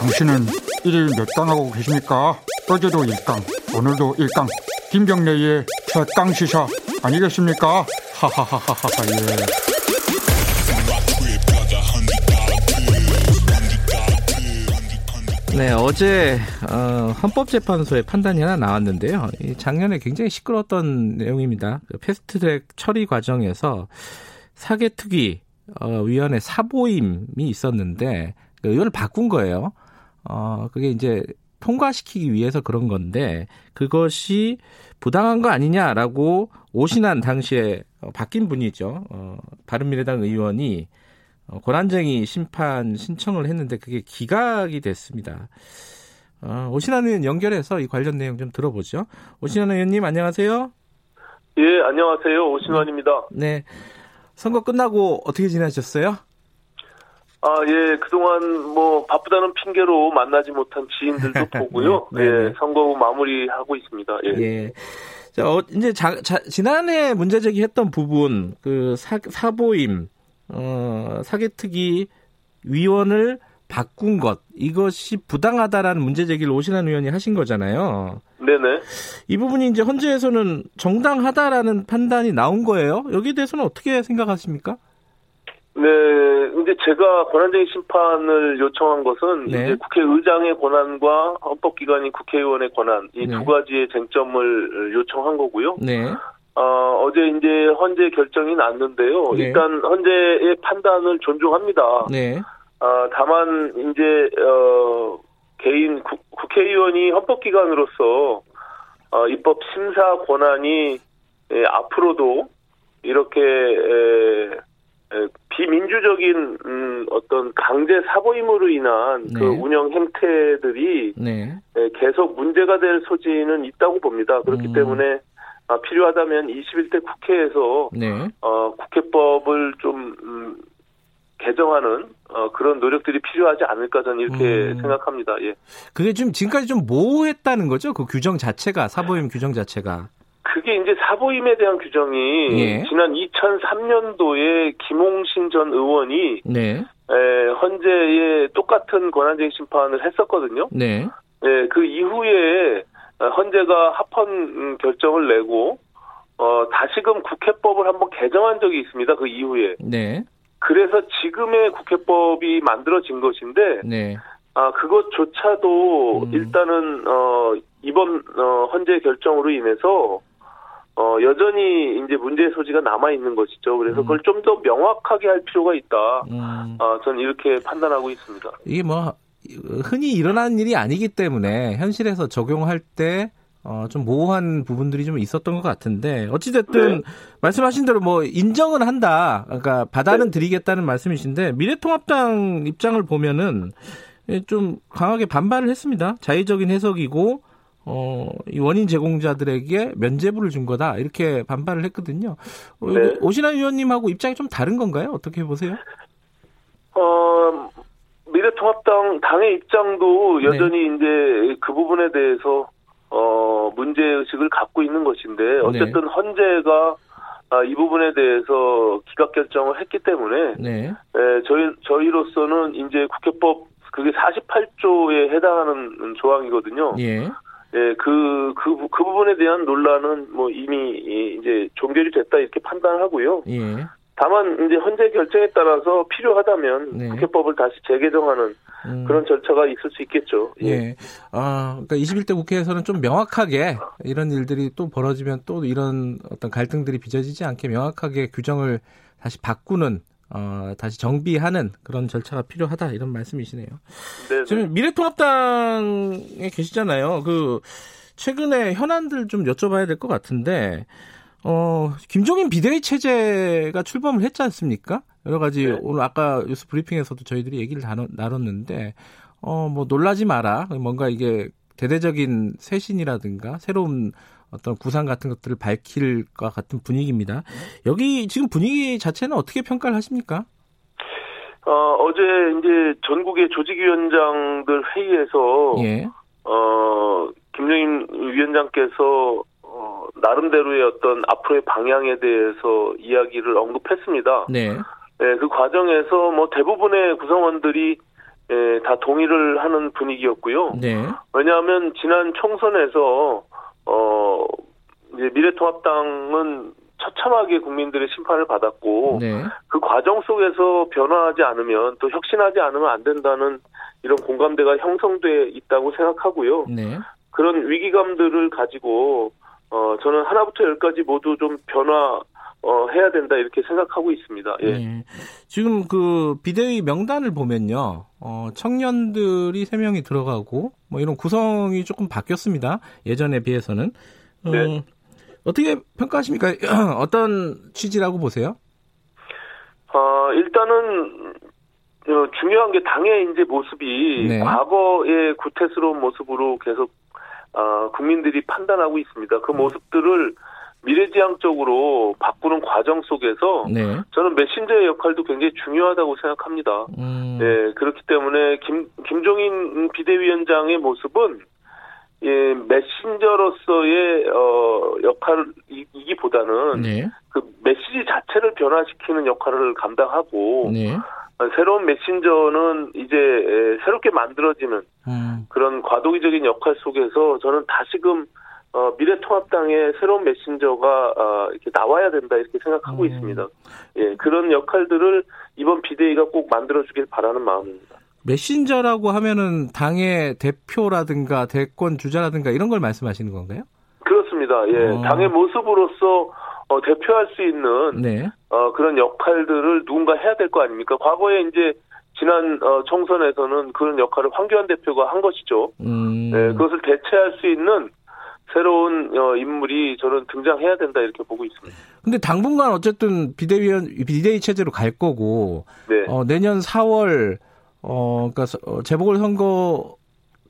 당신은 일일 몇 강하고 계십니까? 어제도 1강, 오늘도 1강. 김경래의 최강 시사 아니겠습니까? 하하하하하 예. 네, 어제 어, 헌법재판소의 판단이 하나 나왔는데요. 작년에 굉장히 시끄러웠던 내용입니다. 그 패스트트랙 처리 과정에서 사개특위 어, 위원회 사보임이 있었는데 그 의원을 바꾼 거예요. 어, 그게 이제 통과시키기 위해서 그런 건데 그것이 부당한 거 아니냐라고 오신한 당시에 어, 바뀐 분이죠. 어, 바른미래당 의원이 어, 고난쟁이 심판 신청을 했는데 그게 기각이 됐습니다. 어, 오신환 의원 연결해서 이 관련 내용 좀 들어보죠. 오신환 의원님 안녕하세요. 예, 안녕하세요. 오신환입니다. 네. 선거 끝나고 어떻게 지내셨어요? 아, 예, 그동안 뭐 바쁘다는 핑계로 만나지 못한 지인들도 보고요. 네, 네, 네. 예, 선거 마무리하고 있습니다. 예. 예. 자, 어, 이제 자, 자, 지난해 문제 제기했던 부분, 그 사, 사보임, 어, 사개특위 위원을 바꾼 것 이것이 부당하다라는 문제 제기를 오신환 의원이 하신 거잖아요. 네네. 이 부분이 이제 헌재에서는 정당하다라는 판단이 나온 거예요. 여기에 대해서는 어떻게 생각하십니까? 네, 이제 제가 권한쟁의 심판을 요청한 것은 네. 이제 국회의장의 권한과 헌법기관인 국회의원의 권한 이두 네. 가지의 쟁점을 요청한 거고요. 네. 어, 어제 이제 헌재 결정이 났는데요. 네. 일단 헌재의 판단을 존중합니다. 네. 어, 다만 이제 어, 개인 구, 국회의원이 헌법기관으로서 어, 입법 심사 권한이 예, 앞으로도 이렇게 에, 에, 비민주적인 음, 어떤 강제 사보임으로 인한 그 네. 그 운영 행태들이 네. 에, 계속 문제가 될 소지는 있다고 봅니다. 그렇기 음. 때문에 아, 필요하다면 21대 국회에서 네. 어, 국회법을 좀 음, 개정하는 어, 그런 노력들이 필요하지 않을까 저는 이렇게 음. 생각합니다. 예. 그게 좀 지금까지 좀 모호했다는 거죠? 그 규정 자체가 사보임 규정 자체가. 그게 이제 사보임에 대한 규정이 예. 지난 2003년도에 김홍신 전 의원이 네. 에, 헌재에 똑같은 권한쟁의 심판을 했었거든요. 네. 예, 그 이후에 헌재가 합헌 결정을 내고 어 다시금 국회법을 한번 개정한 적이 있습니다. 그 이후에. 네. 그래서 지금의 국회법이 만들어진 것인데 네. 아 그것조차도 음. 일단은 어 이번 어 헌재 결정으로 인해서 어 여전히 이제 문제의 소지가 남아 있는 것이죠. 그래서 음. 그걸 좀 더 명확하게 할 필요가 있다. 음. 어, 저는 이렇게 판단하고 있습니다. 이게 뭐 흔히 일어나는 일이 아니기 때문에 현실에서 적용할 때 어, 좀 모호한 부분들이 좀 있었던 것 같은데 어찌됐든 네. 말씀하신 대로 뭐 인정은 한다. 그러니까 받아는 네. 드리겠다는 말씀이신데 미래통합당 입장을 보면은 좀 강하게 반발을 했습니다. 자의적인 해석이고 어, 이 원인 제공자들에게 면제부를 준 거다. 이렇게 반발을 했거든요. 어, 네. 오신환 의원님하고 입장이 좀 다른 건가요? 어떻게 보세요? 어, 미래통합당 당의 입장도 여전히 네. 이제 그 부분에 대해서 어 문제 의식을 갖고 있는 것인데 어쨌든 네. 헌재가 아, 이 부분에 대해서 기각 결정을 했기 때문에 네. 에, 저희 저희로서는 이제 국회법 그게 48조에 해당하는 조항이거든요. 예. 예, 그, 그, 그 부분에 대한 논란은 뭐 이미 이제 종결이 됐다 이렇게 판단하고요. 예. 다만 이제 현재 결정에 따라서 필요하다면 네. 국회법을 다시 재개정하는 음. 그런 절차가 있을 수 있겠죠. 예. 예. 아, 그러니까 21대 국회에서는 좀 명확하게 이런 일들이 또 벌어지면 또 이런 어떤 갈등들이 빚어지지 않게 명확하게 규정을 다시 바꾸는 어, 다시 정비하는 그런 절차가 필요하다 이런 말씀이시네요. 네. 지금 미래통합당에 계시잖아요. 그 최근에 현안들 좀 여쭤봐야 될 것 같은데 어, 김종인 비대위 체제가 출범을 했지 않습니까? 여러 가지 네. 오늘 아까 뉴스 브리핑에서도 저희들이 얘기를 나눴는데 어, 뭐 놀라지 마라. 뭔가 이게 대대적인 쇄신이라든가 새로운 어떤 구상 같은 것들을 밝힐 것 같은 분위기입니다. 여기 지금 분위기 자체는 어떻게 평가를 하십니까? 어, 어제 이제 전국의 조직위원장들 회의에서 예. 어, 김정인 위원장께서 어, 나름대로의 어떤 앞으로의 방향에 대해서 이야기를 언급했습니다. 네. 네, 그 과정에서 뭐 대부분의 구성원들이 예, 다 동의를 하는 분위기였고요. 네. 왜냐하면 지난 총선에서 어 이제 미래통합당은 처참하게 국민들의 심판을 받았고 네. 그 과정 속에서 변화하지 않으면 또 혁신하지 않으면 안 된다는 이런 공감대가 형성돼 있다고 생각하고요. 네. 그런 위기감들을 가지고 어 저는 하나부터 열까지 모두 좀 변화 어, 해야 된다 이렇게 생각하고 있습니다. 예. 네. 지금 그 비대위 명단을 보면요, 어, 청년들이 세 명이 들어가고 뭐 이런 구성이 조금 바뀌었습니다. 예전에 비해서는. 어, 네. 어떻게 평가하십니까? 어떤 취지라고 보세요? 어, 일단은 어, 중요한 게 당의 이제 모습이 네. 과거의 구태스러운 모습으로 계속 어, 국민들이 판단하고 있습니다. 그 음. 모습들을 미래지향적으로 바꾸는 과정 속에서 네. 저는 메신저의 역할도 굉장히 중요하다고 생각합니다. 음. 네, 그렇기 때문에 김 김종인 비대위원장의 모습은 예, 메신저로서의 어 역할이기보다는 네. 그 메시지 자체를 변화시키는 역할을 감당하고 네. 새로운 메신저는 이제 새롭게 만들어지는 음. 그런 과도기적인 역할 속에서 저는 다시금 어, 미래통합당의 새로운 메신저가 어, 이렇게 나와야 된다 이렇게 생각하고 음. 있습니다. 예, 그런 역할들을 이번 비대위가 꼭 만들어주길 바라는 마음입니다. 메신저라고 하면은 당의 대표라든가 대권 주자라든가 이런 걸 말씀하시는 건가요? 그렇습니다. 예, 어. 당의 모습으로서 어, 대표할 수 있는 네. 어, 그런 역할들을 누군가 해야 될 거 아닙니까? 과거에 이제 지난 어, 총선에서는 그런 역할을 황교안 대표가 한 것이죠. 음. 네, 그것을 대체할 수 있는 새로운 어, 인물이 저는 등장해야 된다 이렇게 보고 있습니다. 근데 당분간 어쨌든 비대위원 비대위 체제로 갈 거고 네. 어, 내년 4월 어 그러니까 어, 재보궐 선거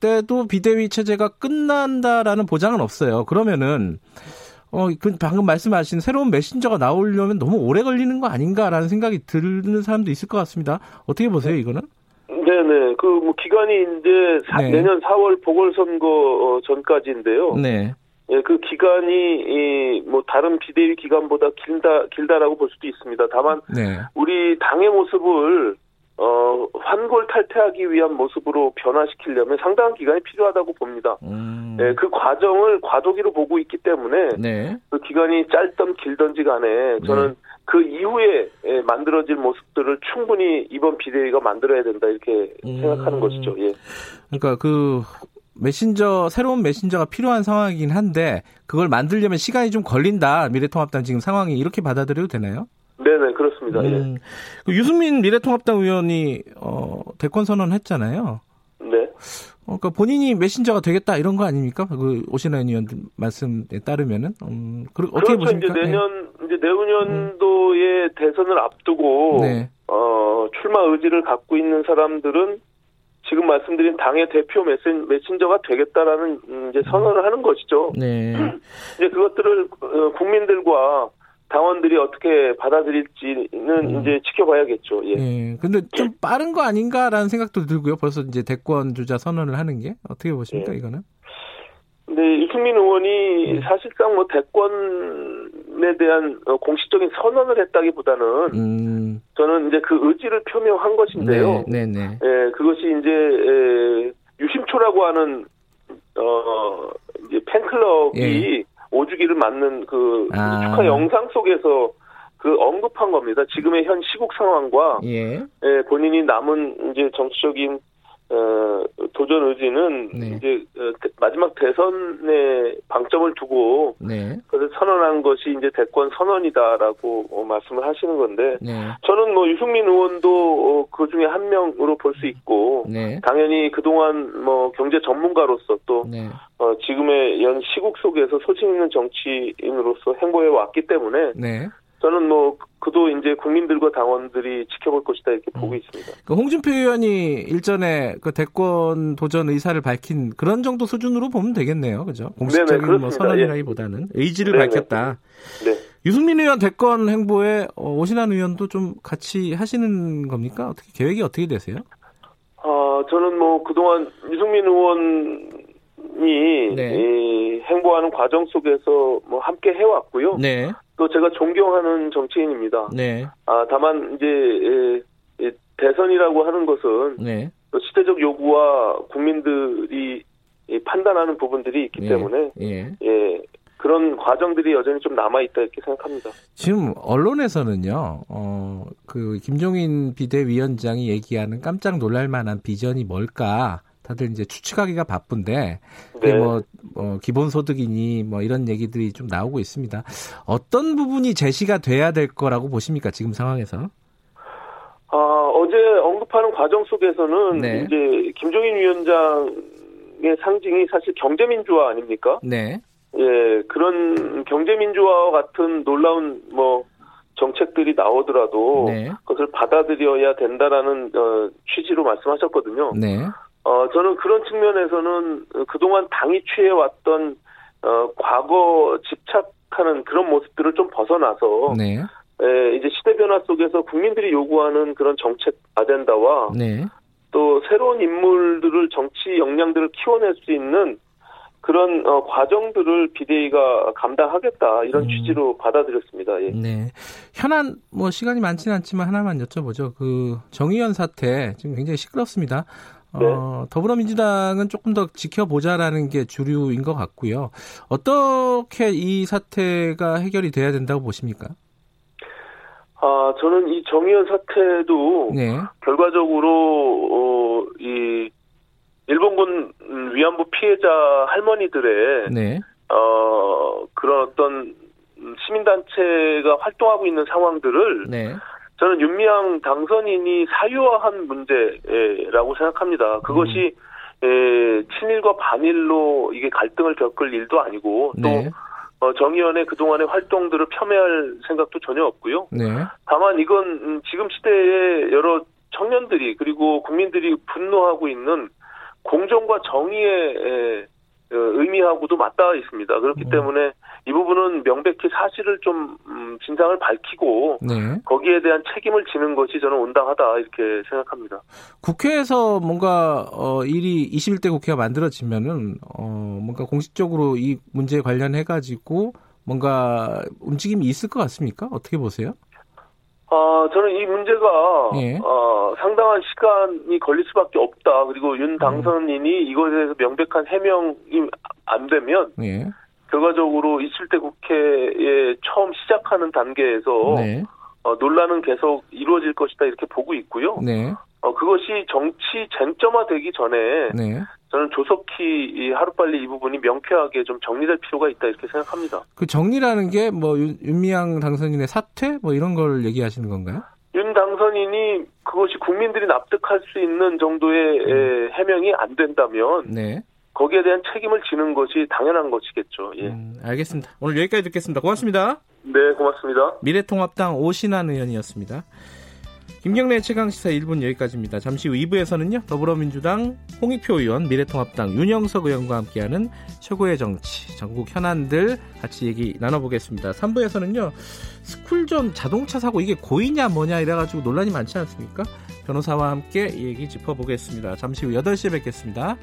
때도 비대위 체제가 끝난다라는 보장은 없어요. 그러면은 어, 그 방금 말씀하신 새로운 메신저가 나오려면 너무 오래 걸리는 거 아닌가라는 생각이 드는 사람도 있을 것 같습니다. 어떻게 보세요, 이거는? 네네. 그, 뭐, 기간이 이제 네. 내년 4월 보궐선거 어, 전까지인데요. 네. 예, 그 기간이, 이, 뭐, 다른 비대위 기간보다 길다, 길다라고 볼 수도 있습니다. 다만, 네. 우리 당의 모습을, 어, 환골 탈퇴하기 위한 모습으로 변화시키려면 상당한 기간이 필요하다고 봅니다. 음. 예, 그 과정을 과도기로 보고 있기 때문에, 네. 그 기간이 짧던 길던지 간에, 저는 네. 그 이후에 만들어질 모습들을 충분히 이번 비대위가 만들어야 된다 이렇게 음. 생각하는 것이죠. 예. 그러니까 그 메신저 새로운 메신저가 필요한 상황이긴 한데 그걸 만들려면 시간이 좀 걸린다. 미래통합당 지금 상황이 이렇게 받아들여도 되나요? 네네 그렇습니다. 음. 예. 그 유승민 미래통합당 의원이 어, 대권 선언했잖아요. 네. 어, 그러니까 본인이 메신저가 되겠다 이런 거 아닙니까? 그 오신환 의원 말씀에 따르면은 음, 그, 어떻게 그렇죠. 보십니까? 이제 내년 네. 이제 내후년도에 음. 대선을 앞두고 네. 어, 출마 의지를 갖고 있는 사람들은 지금 말씀드린 당의 대표 메신, 메신저가 되겠다라는 음, 이제 선언을 하는 것이죠. 네. 이제 그것들을 어, 국민들과 당원들이 어떻게 받아들일지는 음. 이제 지켜봐야겠죠. 예. 예. 근데 좀 빠른 거 아닌가라는 생각도 들고요. 벌써 이제 대권 주자 선언을 하는 게 어떻게 보십니까, 예. 이거는? 네, 이승민 의원이 음. 사실상 뭐 대권 에 대한 어, 공식적인 선언을 했다기보다는 음. 저는 이제 그 의지를 표명한 것인데요. 네, 네, 네. 예, 그것이 이제 에, 유심초라고 하는 어 이제 팬클럽이 예. 오주기를 맞는 그 아. 축하 영상 속에서 그 언급한 겁니다. 지금의 현 시국 상황과 예. 예 본인이 남은 이제 정치적인 어, 도전 의지는 네. 이제 어, 마지막 대선에 방점을 두고 네. 그래서 선언한 것이 이제 대권 선언이다라고 어, 말씀을 하시는 건데 네. 저는 뭐 유승민 의원도 어, 그 중에 한 명으로 볼 수 있고 네. 당연히 그동안 뭐 경제 전문가로서 또 네. 어, 지금의 연 시국 속에서 소신 있는 정치인으로서 행보해 왔기 때문에 네. 저는 뭐 그도 이제 국민들과 당원들이 지켜볼 것이다 이렇게 음. 보고 있습니다. 그 홍준표 의원이 일전에 그 대권 도전 의사를 밝힌 그런 정도 수준으로 보면 되겠네요, 그죠? 공식적인 네네, 뭐 선언이라기보다는 예. 의지를 네네. 밝혔다. 네. 유승민 의원 대권 행보에 어, 오신환 의원도 좀 같이 하시는 겁니까? 어떻게 계획이 어떻게 되세요? 아 저는 뭐 그동안 유승민 의원이 네. 이, 행보하는 과정 속에서 뭐 함께 해왔고요. 네. 또 제가 존경하는 정치인입니다. 네. 아 다만 이제 대선이라고 하는 것은 네. 시대적 요구와 국민들이 판단하는 부분들이 있기 예, 때문에 예. 예. 그런 과정들이 여전히 좀 남아 있다 이렇게 생각합니다. 지금 언론에서는요, 어, 그 김종인 비대위원장이 얘기하는 깜짝 놀랄만한 비전이 뭘까? 다들 이제 추측하기가 바쁜데, 네. 뭐, 뭐 기본소득이니 뭐 이런 얘기들이 좀 나오고 있습니다. 어떤 부분이 제시가 돼야 될 거라고 보십니까 지금 상황에서? 아, 어제 언급하는 과정 속에서는 네. 이제 김종인 위원장의 상징이 사실 경제민주화 아닙니까? 네. 예, 그런 경제민주화와 같은 놀라운 뭐 정책들이 나오더라도 네. 그것을 받아들여야 된다라는 어, 취지로 말씀하셨거든요. 네. 어, 저는 그런 측면에서는 그동안 당이 취해왔던 어, 과거 집착하는 그런 모습들을 좀 벗어나서 네. 에, 이제 시대 변화 속에서 국민들이 요구하는 그런 정책 아젠다와 네. 또 새로운 인물들을 정치 역량들을 키워낼 수 있는 그런 어, 과정들을 비대위가 감당하겠다 이런 음. 취지로 받아들였습니다. 예. 네. 현안 뭐 시간이 많지는 않지만 하나만 여쭤보죠. 그 정의연 사태 지금 굉장히 시끄럽습니다. 어, 네. 어, 더불어민주당은 조금 더 지켜보자라는 게 주류인 것 같고요. 어떻게 이 사태가 해결이 돼야 된다고 보십니까? 아, 저는 이 정의연 사태도 네. 결과적으로 어, 이 일본군 위안부 피해자 할머니들의 네. 어 그런 어떤 시민단체가 활동하고 있는 상황들을 네. 저는 윤미향 당선인이 사유화한 문제라고 생각합니다. 그것이 음. 에, 친일과 반일로 이게 갈등을 겪을 일도 아니고 또 네. 어, 정의원의 그동안의 활동들을 폄훼할 생각도 전혀 없고요. 네. 다만 이건 음, 지금 시대에 여러 청년들이 그리고 국민들이 분노하고 있는 공정과 정의의 어, 의미하고도 맞닿아 있습니다. 그렇기 음. 때문에 이 부분은 명백히 사실을 좀 음, 진상을 밝히고 네. 거기에 대한 책임을 지는 것이 저는 온당하다 이렇게 생각합니다. 국회에서 뭔가 어, 일이 21대 국회가 만들어지면은 어, 뭔가 공식적으로 이 문제에 관련해 가지고 뭔가 움직임이 있을 것 같습니까? 어떻게 보세요? 어, 저는 이 문제가 예. 어, 상당한 시간이 걸릴 수밖에 없다. 그리고 윤 음. 당선인이 음. 이것에 대해서 명백한 해명이 안 되면 예. 결과적으로 27대 국회에 처음 시작하는 단계에서 네. 어, 논란은 계속 이루어질 것이다 이렇게 보고 있고요. 네. 어, 그것이 정치 쟁점화되기 전에 네. 저는 조속히 하루빨리 이 부분이 명쾌하게 좀 정리될 필요가 있다 이렇게 생각합니다. 그 정리라는 게 뭐 윤미향 당선인의 사퇴 뭐 이런 걸 얘기하시는 건가요? 윤 당선인이 그것이 국민들이 납득할 수 있는 정도의 음. 해명이 안 된다면 네. 거기에 대한 책임을 지는 것이 당연한 것이겠죠. 예. 음, 알겠습니다. 오늘 여기까지 듣겠습니다. 고맙습니다. 네, 고맙습니다. 미래통합당 오신환 의원이었습니다. 김경래 최강시사 1분 여기까지입니다. 잠시 후 2부에서는요. 더불어민주당 홍익표 의원, 미래통합당 윤영석 의원과 함께하는 최고의 정치, 전국 현안들 같이 얘기 나눠보겠습니다. 3부에서는요. 스쿨존 자동차 사고 이게 고의냐 뭐냐 이래가지고 논란이 많지 않습니까? 변호사와 함께 이 얘기 짚어보겠습니다. 잠시 후 8시에 뵙겠습니다.